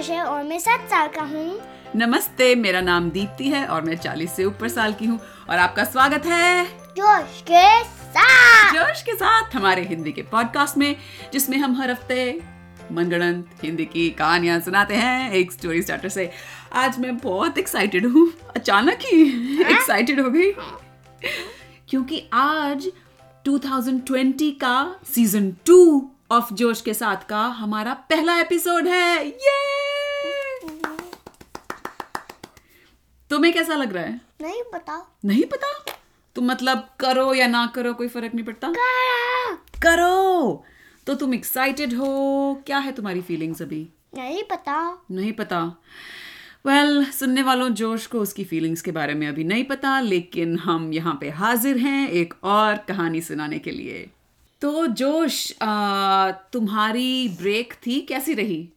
जोश है और मैं सात साल का हूँ। नमस्ते मेरा नाम दीप्ति है और मैं 40 से ऊपर साल की हूँ और आपका स्वागत है जोश के साथ। जोश के साथ हमारे हिंदी के पॉडकास्ट में जिसमें हम हर हफ़्ते मनगढ़ंत हिंदी की कहानियाँ सुनाते हैं एक स्टोरी स्टार्टर से। आज मैं बहुत एक्साइटेड हूँ। अचानक ही एक्साइटेड हो गई। क्योंकि आज 2020 का सीज़न टू ऑफ़ जोश के साथ का हमारा पहला एपिसोड है। ये तुम्हें कैसा लग रहा है? नहीं पता। नहीं पता? तुम मतलब करो या ना करो कोई फ़र्क नहीं पड़ता? करो। तो तुम एक्साइटेड हो? क्या है तुम्हारी फीलिंग्स अभी? नहीं पता। नहीं पता। वेल well, सुनने वालों जोश को उसकी फीलिंग्स के बारे में अभी नहीं पता लेकिन हम यहाँ पे हाजिर हैं एक और कहानी सुनाने के लिए। तो जोश आ, तुम्हारी ब्रेक थी? कैसी रही?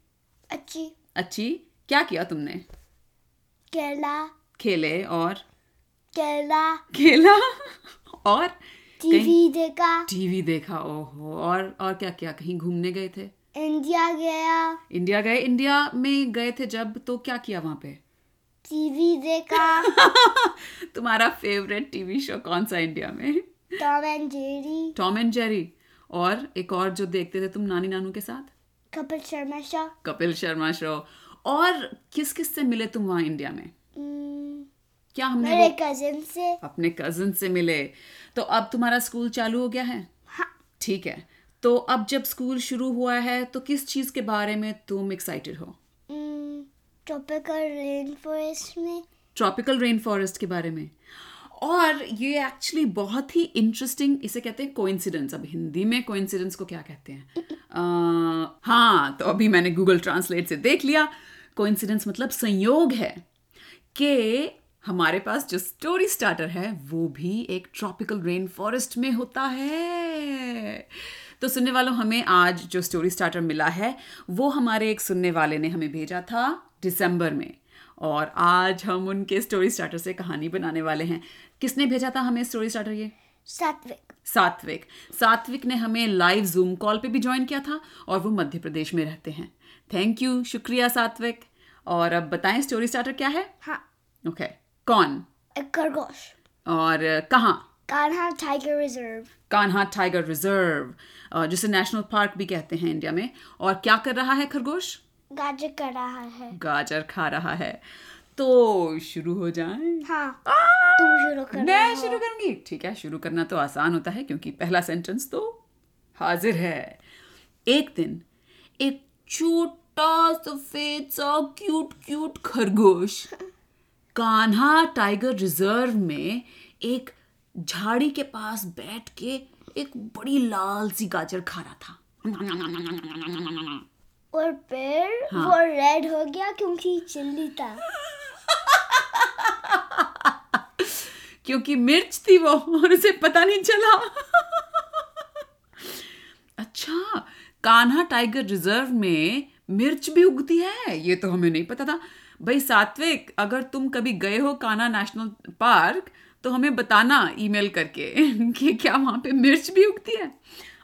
अच्छी। अच्छी? क्या किया तुमने? केला खेले और? केला। खेला और? टीवी देखा। टीवी देखा ओहो। और और क्या क्या? कहीं घूमने गए थे? इंडिया गया। इंडिया गए? इंडिया में गए थे जब तो क्या किया वहाँ पे? टीवी देखा। तुम्हारा फेवरेट टीवी शो कौन सा इंडिया में? Tom and Jerry. Tom and Jerry. और एक और जो देखते थे तुम नानी नानू के साथ? कपिल शर्मा शो। कपिल शर्मा शो। और किस किस से मिले तुम वहाँ इंडिया में? क्या हमने मेरे कजिन से। अपने कज़न से मिले। तो अब तुम्हारा स्कूल चालू हो गया है? हाँ। ठीक है। तो अब जब स्कूल शुरू हुआ है तो किस चीज़ के बारे में तुम एक्साइटेड हो? ट्रॉपिकल रेन फॉरेस्ट में। ट्रॉपिकल रेन फॉरेस्ट के बारे में। और ये एक्चुअली बहुत ही इंटरेस्टिंग इसे कहते हैं कोइंसिडेंस अब हिंदी में कोइंसिडेंस को क्या कहते हैं? अ, हाँ तो अभी मैंने गूगल ट्रांसलेट से देख लिया। कोइंसिडेंस मतलब संयोग है कि हमारे पास जो स्टोरी स्टार्टर है वो भी एक ट्रॉपिकल रेन फॉरेस्ट में होता है। तो सुनने वालों हमें आज जो स्टोरी स्टार्टर मिला है वो हमारे एक सुनने वाले ने हमें भेजा था दिसंबर में। और आज हम उनके स्टोरी स्टार्टर से कहानी बनाने वाले हैं। किसने भेजा था हमें स्टोरी स्टार्टर ये? सात्विक। सात्विक। सात्विक ने हमें लाइव जूम कॉल पे भी ज्वाइन किया था और वो मध्य प्रदेश में रहते हैं। थैंक यू शुक्रिया सात्विक। और अब बताएँ स्टोरी स्टार्टर क्या है? हाँ। ओके कौन? एक खरगोश। और कहाँ? Kanha tiger reserve Kanha tiger reserve जिसे नेशनल पार्क भी कहते हैं इंडिया में। और क्या कर रहा है खरगोश? गाजर कर रहा है। गाजर खा रहा है। तो शुरू हो जाए। हाँ। तुम शुरू कर मैं शुरू करूँगी। ठीक है शुरू करना तो आसान होता है क्योंकि पहला सेंटेंस तो हाजिर है। एक दिन एक छोटा सफ़ेद सा क्यूट क्यूट खरगोश कान्हा टाइगर रिज़र्व में एक झाड़ी के पास बैठ के एक बड़ी लाल सी गाजर खा रहा था। और फिर हाँ। वो रेड हो गया क्योंकि चिल्ली था। क्योंकि मिर्च थी वो और उसे पता नहीं चला। अच्छा कान्हा टाइगर रिज़र्व में मिर्च भी उगती है? ये तो हमें नहीं पता था। भाई सात्विक अगर तुम कभी गए हो कान्हा नेशनल पार्क तो हमें बताना ईमेल करके कि क्या वहाँ पे मिर्च भी उगती है?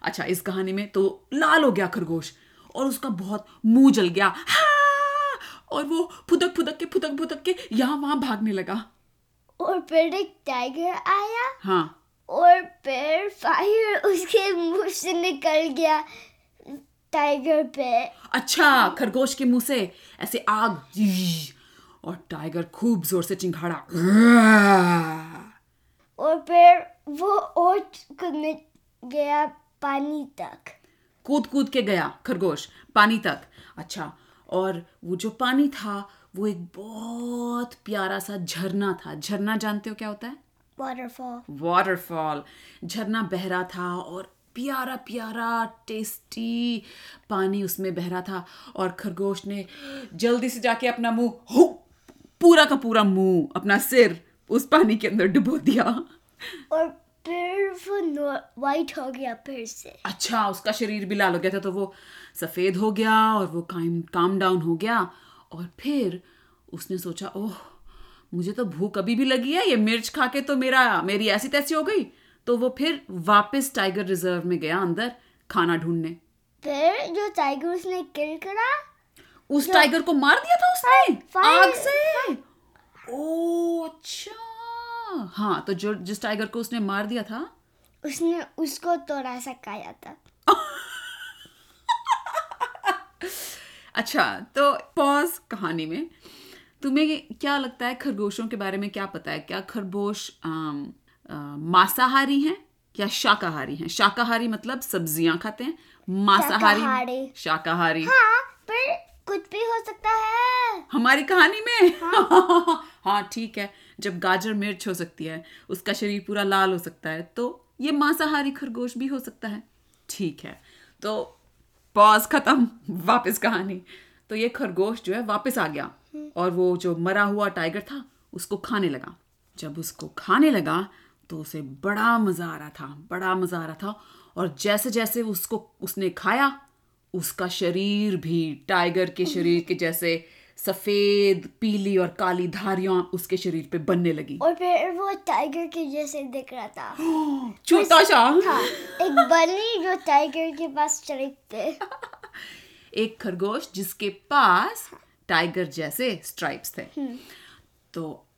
अच्छा इस कहानी में तो लाल हो गया खरगोश और उसका बहुत मुँह जल गया। हाँ! और वो फुदक फुदक के फुदक फुदक के यहाँ वहाँ भागने लगा। और फिर एक टाइगर आया। हाँ। और फिर फायर उसके मुँह से निकल गया। टाइगर पे अच्छा खरगोश के मुँह से ऐसे आग और टाइगर खूब ज़ोर से चिंघाड़ा। और फिर वो और कूदने गया पानी तक। कूद कूद के गया खरगोश पानी तक। अच्छा और वो जो पानी था वो एक बहुत प्यारा सा झरना था। झरना जानते हो क्या होता है? वाटरफॉल वाटरफॉल झरना बह रहा था और प्यारा प्यारा टेस्टी पानी उसमें बह रहा था और खरगोश ने जल्दी से जाके अपना मुँह हो पूरा का पूरा मुँह अपना सिर उस पानी के अंदर डुबो दिया। और फिर वो वाइट हो गया फिर से। अच्छा उसका शरीर भी लाल हो गया था तो वो सफ़ेद हो गया और वो काम काम डाउन हो गया। और फिर उसने सोचा ओह मुझे तो भूख अभी भी लगी है ये मिर्च खा के तो मेरा मेरी ऐसी तैसी हो गई। तो वो फिर वापस टाइगर रिज़र्व में गया अंदर खाना ढूँढने। फिर जो टाइगर उसने किल करा उस टाइगर को मार दिया था उसने? फायर- आग से? ओ अच्छा। हाँ तो जो जिस टाइगर को उसने मार दिया था? उसने उसको थोड़ा सा खाया था। अच्छा तो पॉज कहानी में। तुम्हें क्या लगता है खरगोशों के बारे में क्या पता है? क्या खरगोश मांसाहारी हैं या शाकाहारी हैं? शाकाहारी मतलब सब्ज़ियाँ खाते हैं। मांसाहारी शाकाहारी। हाँ पर कुछ भी हो सकता है। हमारी कहानी में? हाँ। ठीक है। जब गाजर मिर्च हो सकती है उसका शरीर पूरा लाल हो सकता है तो ये मांसाहारी खरगोश भी हो सकता है। ठीक है। तो पॉज खत्म वापस कहानी। तो ये खरगोश जो है वापस आ गया। और वो जो मरा हुआ टाइगर था उसको खाने लगा। जब उसको खाने लगा तो उसे बड़ा मज़ा आ रहा था बड़ा मज़ा आ रहा था। और जैसे जैसे उसको उसने खाया उसका शरीर भी टाइगर के शरीर के जैसे सफ़ेद पीली और काली धारियाँ उसके शरीर पे बनने लगी। और फिर वो टाइगर के जैसे दिख रहा था। छोटा सा हाँ एक बनी जो टाइगर के पास चढ़ थे। एक खरगोश जिसके पास टाइगर जैसे स्ट्राइप्स थे। तो ज-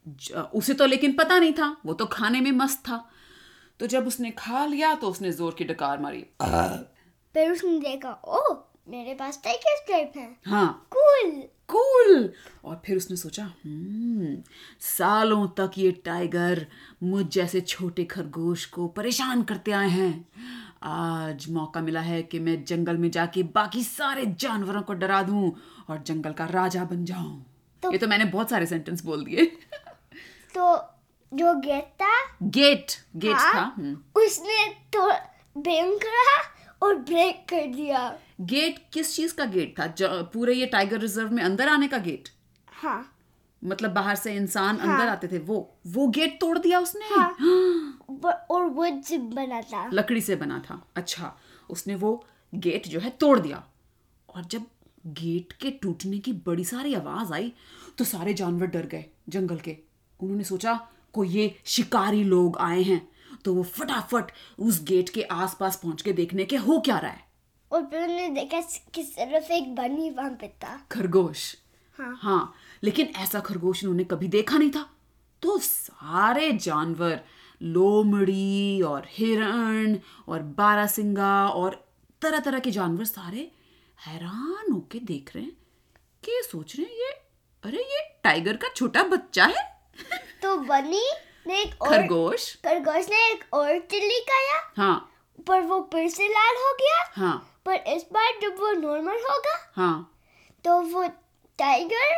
उसे तो लेकिन पता नहीं था वो तो खाने में मस्त था। तो जब उसने खा लिया तो उसने ज़ोर की डकार मारी। फिर उसने देखा ओ मेरे पास टाइगर स्ट्राइप है। हाँ। कूल कूल और फिर उसने सोचा हम्म सालों तक ये टाइगर मुझ जैसे छोटे खरगोश को परेशान करते आए हैं। आज मौका मिला है कि मैं जंगल में जाके बाकी सारे जानवरों को डरा दूँ और जंगल का राजा बन जाऊँ। तो- ये तो मैंने बहुत सारे सेंटेंस बोल दिए। तो जो गेट था गेट गेट हाँ, था हम्म। उसने तो बैंक रहा और ब्रेक कर दिया। गेट किस चीज़ का गेट था? पूरे ये टाइगर रिज़र्व में अंदर आने का गेट? हाँ। मतलब बाहर से इंसान हाँ. अंदर आते थे वो वो गेट तोड़ दिया उसने? हाँ। ब- और वुड से बना था। लकड़ी से बना था। अच्छा उसने वो गेट जो है तोड़ दिया। और जब गेट के टूटने की बड़ी सारी आवाज़ आई तो सारे जानवर डर गए जंगल के। उन्होंने सोचा कोई ये शिकारी लोग आए हैं। तो वो फटाफट उस गेट के आसपास पहुँच के देखने के हो क्या रहा है। और फिर उन्होंने देखा कि सिर्फ़ एक बनी वहाँ पे था। खरगोश। हाँ। हाँ लेकिन ऐसा खरगोश उन्होंने कभी देखा नहीं था। तो सारे जानवर लोमड़ी और हिरण और बारासिंगा और तरह तरह के जानवर सारे हैरान होके देख रहे हैं कि सोच रहे हैं ये अरे ये टाइगर का छोटा बच्चा है? तो बनी ने एक और खरगोश। खरगोश ने एक और चिल्ली खाया। हाँ। पर वो फिर से लाल हो गया। हाँ। पर इस बार जब वो नॉर्मल होगा हाँ। तो वो टाइगर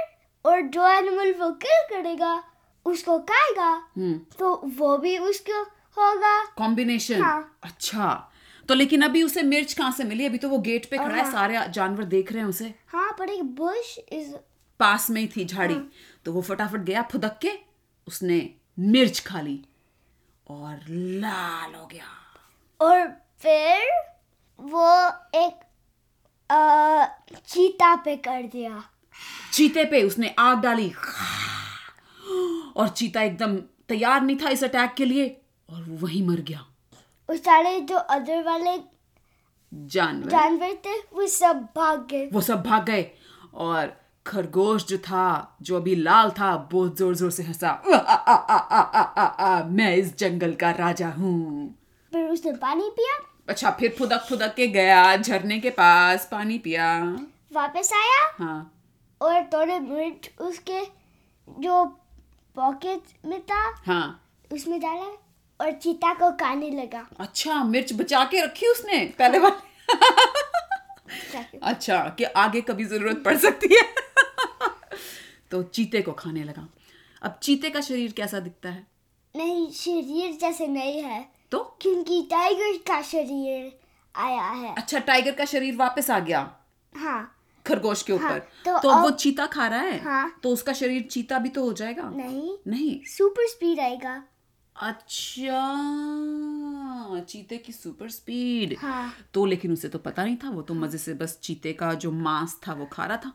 और जो एनिमल वो किल करेगा उसको खाएगा। हम्म। तो वो भी उसको होगा। कॉम्बिनेशन हाँ। अच्छा। तो लेकिन अभी उसे मिर्च कहाँ से मिली? अभी तो वो गेट पे खड़ा है हाँ। सारे जानवर देख रहे हैं उसे। हाँ पर एक बुश इज़ पास में ही थी झाड़ी। हाँ। तो वो फटाफट गया फुदक के। उसने मिर्च खा ली और लाल हो गया। और फिर वो एक अ, चीता पे कर दिया। चीते पे उसने आग डाली। और चीता एकदम तैयार नहीं था इस अटैक के लिए और वो वहीं मर गया। और सारे जो अदर वाले जानवर। जानवर थे वो सब भाग गए। वो सब भाग गए और खरगोश जो था जो अभी लाल था बहुत ज़ोर ज़ोर से हंसा। मैं इस जंगल का राजा हूँ। फिर उसने पानी पिया। अच्छा फिर फुदक फुदक के गया झरने के पास पानी पिया। वापस आया। हाँ। और थोड़े मिनट उसके जो पॉकेट में था हाँ। उसमें डाला और चीता को खाने लगा। अच्छा मिर्च बचा के रखी उसने पहले बार अच्छा कि आगे कभी ज़रूरत पड़ सकती है। तो चीते को खाने लगा। अब चीते का शरीर कैसा दिखता है? नहीं शरीर जैसे नहीं है। तो? क्योंकि टाइगर का शरीर आया है। अच्छा टाइगर का शरीर वापस आ गया। हाँ। खरगोश के ऊपर। हाँ, तो, तो अब वो चीता खा रहा है? हाँ। तो उसका शरीर चीता भी तो हो जाएगा? नहीं। नहीं। सुपर स्पीड आएगा। अच्छा चीते की सुपर स्पीड हाँ। तो लेकिन उसे तो पता नहीं था वो तो मज़े से बस चीते का जो मांस था वो खा रहा था।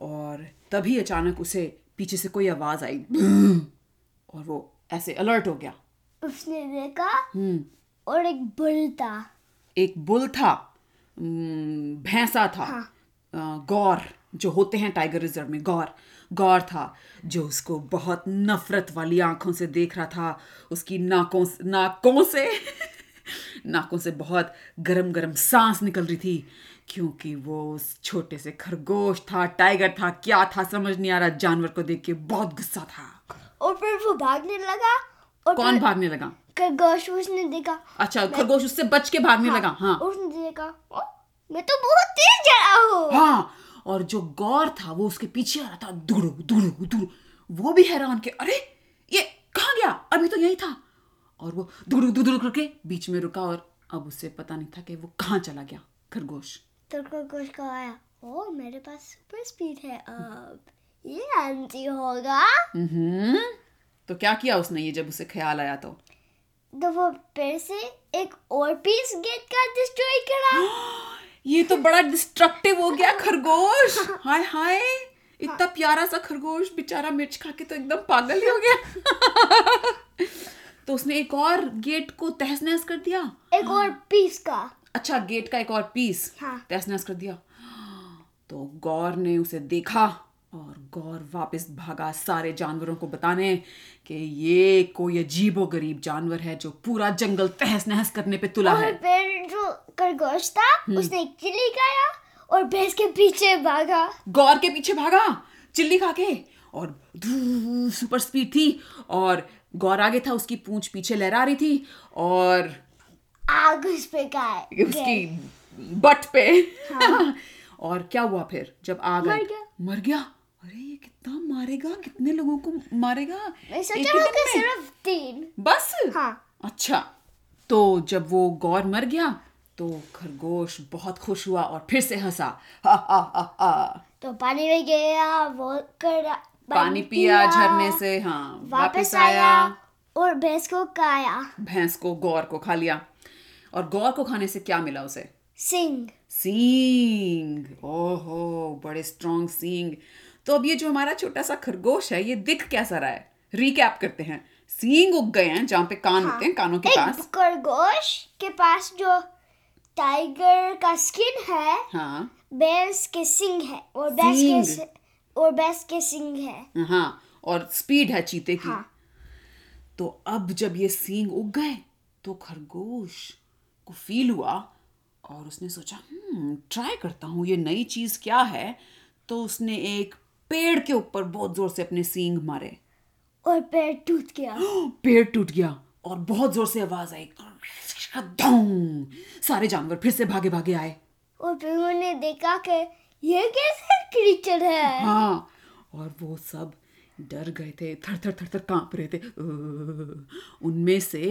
और तभी अचानक उसे पीछे से कोई आवाज़ आई। और वो ऐसे अलर्ट हो गया। उसने देखा हम्म। और एक बुल था। एक बुल था। हम्म, भैंसा था। हाँ। गौर जो होते हैं टाइगर रिज़र्व में गौर। गौर था जो उसको बहुत नफरत वाली आँखों से देख रहा था। उसकी नाकों नाकों से नाकों से बहुत गरम गरम सांस निकल रही थी। क्योंकि वो उस छोटे से खरगोश था टाइगर था क्या था समझ नहीं आ रहा। जानवर को देख के बहुत गुस्सा था। और फिर वो भागने लगा और कौन भागने लगा? खरगोश उसने देखा। अच्छा खरगोश उससे बच के भागने हाँ, लगा हाँ। उसने देखा "ओ, मैं तो बहुत तेज जा रहा हूँ। हाँ और जो गौर था वो उसके पीछे आ रहा था। दुड़ू दुड़ू दुड़ू। वो भी हैरान के अरे ये कहाँ गया? अभी तो यही था। और वो दुड़ू दुड़ू करके बीच में रुका और अब उसे पता नहीं था कि वो कहाँ चला गया खरगोश। तो खरगोश को आया ओ मेरे पास सुपर स्पीड है अब ये आंटी होगा। हम्म तो क्या किया उसने ये जब उसे ख्याल आया तो? तो वो फिर से एक और पीस गेट का डिस्ट्रॉय करा। ये तो बड़ा डिस्ट्रक्टिव हो गया खरगोश। हाय हाय इतना प्यारा सा खरगोश बेचारा मिर्च खा के तो एकदम पागल ही हो गया। तो उसने एक और गेट को तहस नहस कर दिया। एक और पीस का। अच्छा गेट का एक और पीस हाँ। तहस नहस कर दिया तो गौर ने उसे देखा और गौर वापस भागा सारे जानवरों को बताने कि ये कोई अजीबो गरीब जानवर है जो पूरा जंगल तहस नहस करने पे तुला और है फिर जो खरगोश था हम्म। उसने चिल्ली खाया और भैंस के पीछे भागा गौर के पीछे भागा चिल्ली खा के और सुपर स्पीड थी और गौर आगे था उसकी पूंछ पीछे लहरा रही थी और आग उस पे का उसकी बट पे। और क्या हुआ फिर जब आग मर गया। मर गया? अरे ये कितना मारेगा? कितने लोगों को मारेगा? मैं एक सोचा होगा सिर्फ़ तीन। बस? हाँ। अच्छा। तो जब वो गौर मर गया तो खरगोश बहुत खुश हुआ और फिर से हंसा। हा हा हा हा। तो पानी में गया वो कर पानी पिया झरने से हाँ वापस आया और भैंस को खाया। भैंस को गौर को खा लिया। और गौर को खाने से क्या मिला उसे? सिंह सींग ओहो बड़े स्ट्रॉन्ग सींग तो अब ये जो हमारा छोटा सा खरगोश है ये दिख कैसा रहा है? रिकैप करते हैं। सींग उग गए हैं जहाँ पे कान हाँ, होते हैं कानों के एक पास। खरगोश के पास जो टाइगर का स्किन है हाँ। बेस के सिंग है और भैंस के और भैंस के सिंग है। हाँ और स्पीड है चीते की। हाँ। तो अब जब ये सींग उग गए तो खरगोश को फील हुआ और उसने सोचा हम्म ट्राई करता हूँ ये नई चीज़ क्या है? तो उसने एक पेड़ के ऊपर बहुत ज़ोर से अपने सींग मारे। और पैर टूट गया। पेड़ टूट गया और बहुत ज़ोर से आवाज़ आई। सारे जानवर फिर से भागे भागे आए। और फिर उन्होंने देखा कि ये कैसा क्रीचर है? हाँ और वो सब डर गए थे थर थर थर थर काँप रहे थे। उनमें से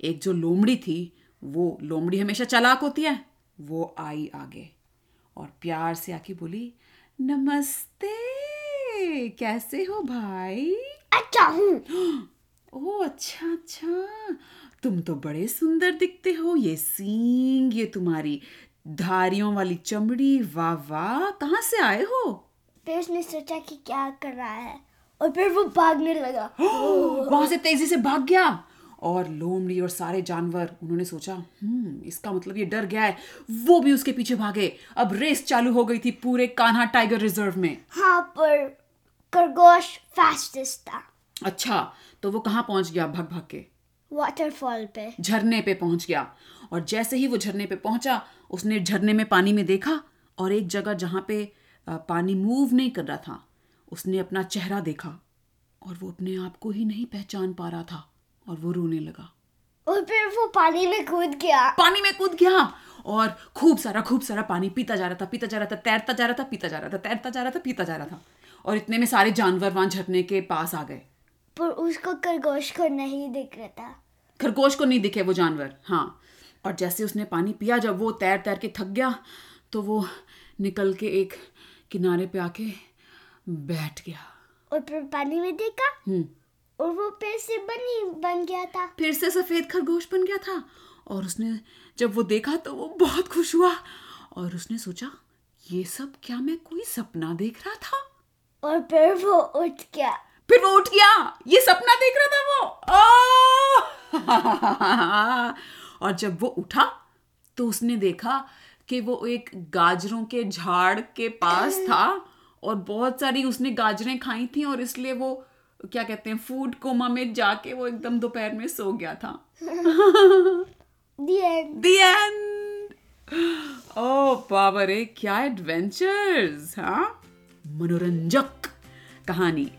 एक जो लोमड़ी थी वो लोमड़ी हमेशा चालाक होती है। वो आई आगे और प्यार से आके बोली नमस्ते कैसे हो भाई? अच्छा हूँ। ओह अच्छा अच्छा। तुम तो बड़े सुंदर दिखते हो। ये सींग ये तुम्हारी धारियों वाली चमड़ी वाह वाह। कहाँ से आए हो? फिर उसने सोचा कि क्या कर रहा है और फिर वो भागने लगा। वहाँ से तेज़ी से भाग गया। और लोमड़ी और सारे जानवर। उन्होंने सोचा हम्म इसका मतलब ये डर गया है। वो भी उसके पीछे भागे। अब रेस चालू हो गई थी पूरे कान्हा टाइगर रिज़र्व में। हाँ पर खरगोश फास्टेस्ट था। अच्छा तो वो कहाँ पहुँच गया भग भग के? वाटरफॉल पे। झरने पे पहुँच गया। और जैसे ही वो झरने पे पहुँचा उसने झरने में पानी में देखा और एक जगह जहाँ पे पानी मूव नहीं कर रहा था उसने अपना चेहरा देखा और वो अपने आप को ही नहीं पहचान पा रहा था। और वो रोने लगा। और फिर वो पानी में कूद गया। पानी में कूद गया और खूब सारा खूब सारा पानी पीता जा रहा था पीता जा रहा था तैरता जा रहा था पीता जा रहा था तैरता जा रहा था पीता जा रहा था और इतने में सारे जानवर वहाँ झरने के पास आ गए। पर उसको खरगोश को नहीं दिख रहा था। खरगोश को नहीं दिखे वो जानवर हाँ। और जैसे उसने पानी पिया जब वो तैर तैर के थक गया तो वो निकल के एक किनारे पे आके बैठ गया। और फिर पानी में देखा? हम्म। और वो फिर से बनी बन गया था। फिर से सफ़ेद खरगोश बन गया था। और उसने जब वो देखा तो वो बहुत खुश हुआ। और उसने सोचा ये सब क्या मैं कोई सपना देख रहा था? और फिर वो उठ गया। फिर वो उठ गया। ये सपना देख रहा था वो। आह! और जब वो उठा तो उसने देखा कि वो एक गाजरों के झाड़ के पास था और बहुत सारी उसने गाजरें खाई थी और इसलिए वो क्या कहते हैं फ़ूड कोमा में जाके वो एकदम दोपहर में सो गया था. ओ बाबा रे क्या एडवेंचर्स हाँ? मनोरंजक कहानी।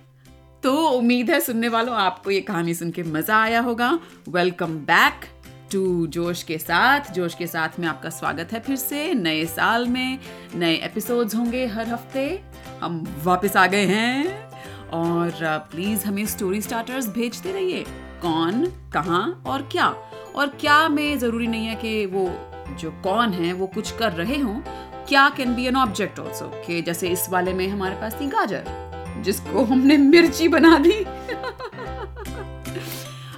तो उम्मीद है सुनने वालों आपको ये कहानी सुन के मज़ा आया होगा। वेलकम बैक टू जोश के साथ। जोश के साथ में आपका स्वागत है फिर से। नए साल में नए एपिसोड्स होंगे हर हफ़्ते। हम वापस आ गए हैं। और प्लीज़ हमें स्टोरी स्टार्टर्स भेजते रहिए। कौन, कहाँ और क्या? और क्या में ज़रूरी नहीं है कि वो, जो कौन है, वो कुछ कर रहे हों। क्या can be an object also कि जैसे इस वाले में हमारे पास थी गाजर, जिसको हमने मिर्ची बना दी।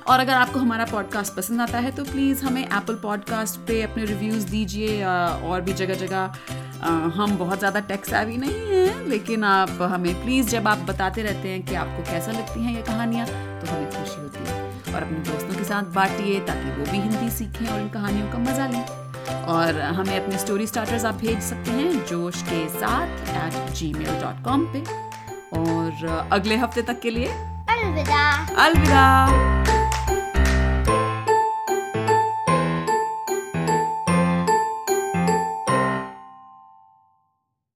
और अगर आपको हमारा पॉडकास्ट पसंद आता है तो प्लीज़ हमें एप्पल पॉडकास्ट पे अपने रिव्यूज़ दीजिए और भी जगह जगह अ, हम बहुत ज़्यादा टेक्स भी नहीं हैं लेकिन आप हमें प्लीज़ जब आप बताते रहते हैं कि आपको कैसा लगती हैं ये कहानियाँ तो हमें खुशी होती है। और अपने दोस्तों के साथ बांटिए ताकि वो भी हिंदी सीखें और इन कहानियों का मज़ा लें। और हमें अपने स्टोरी स्टार्टर्स आप भेज सकते हैं जोश के साथ at ji mail dot com पे। और अगले हफ़्ते तक के लिए Alvida. अलविदा।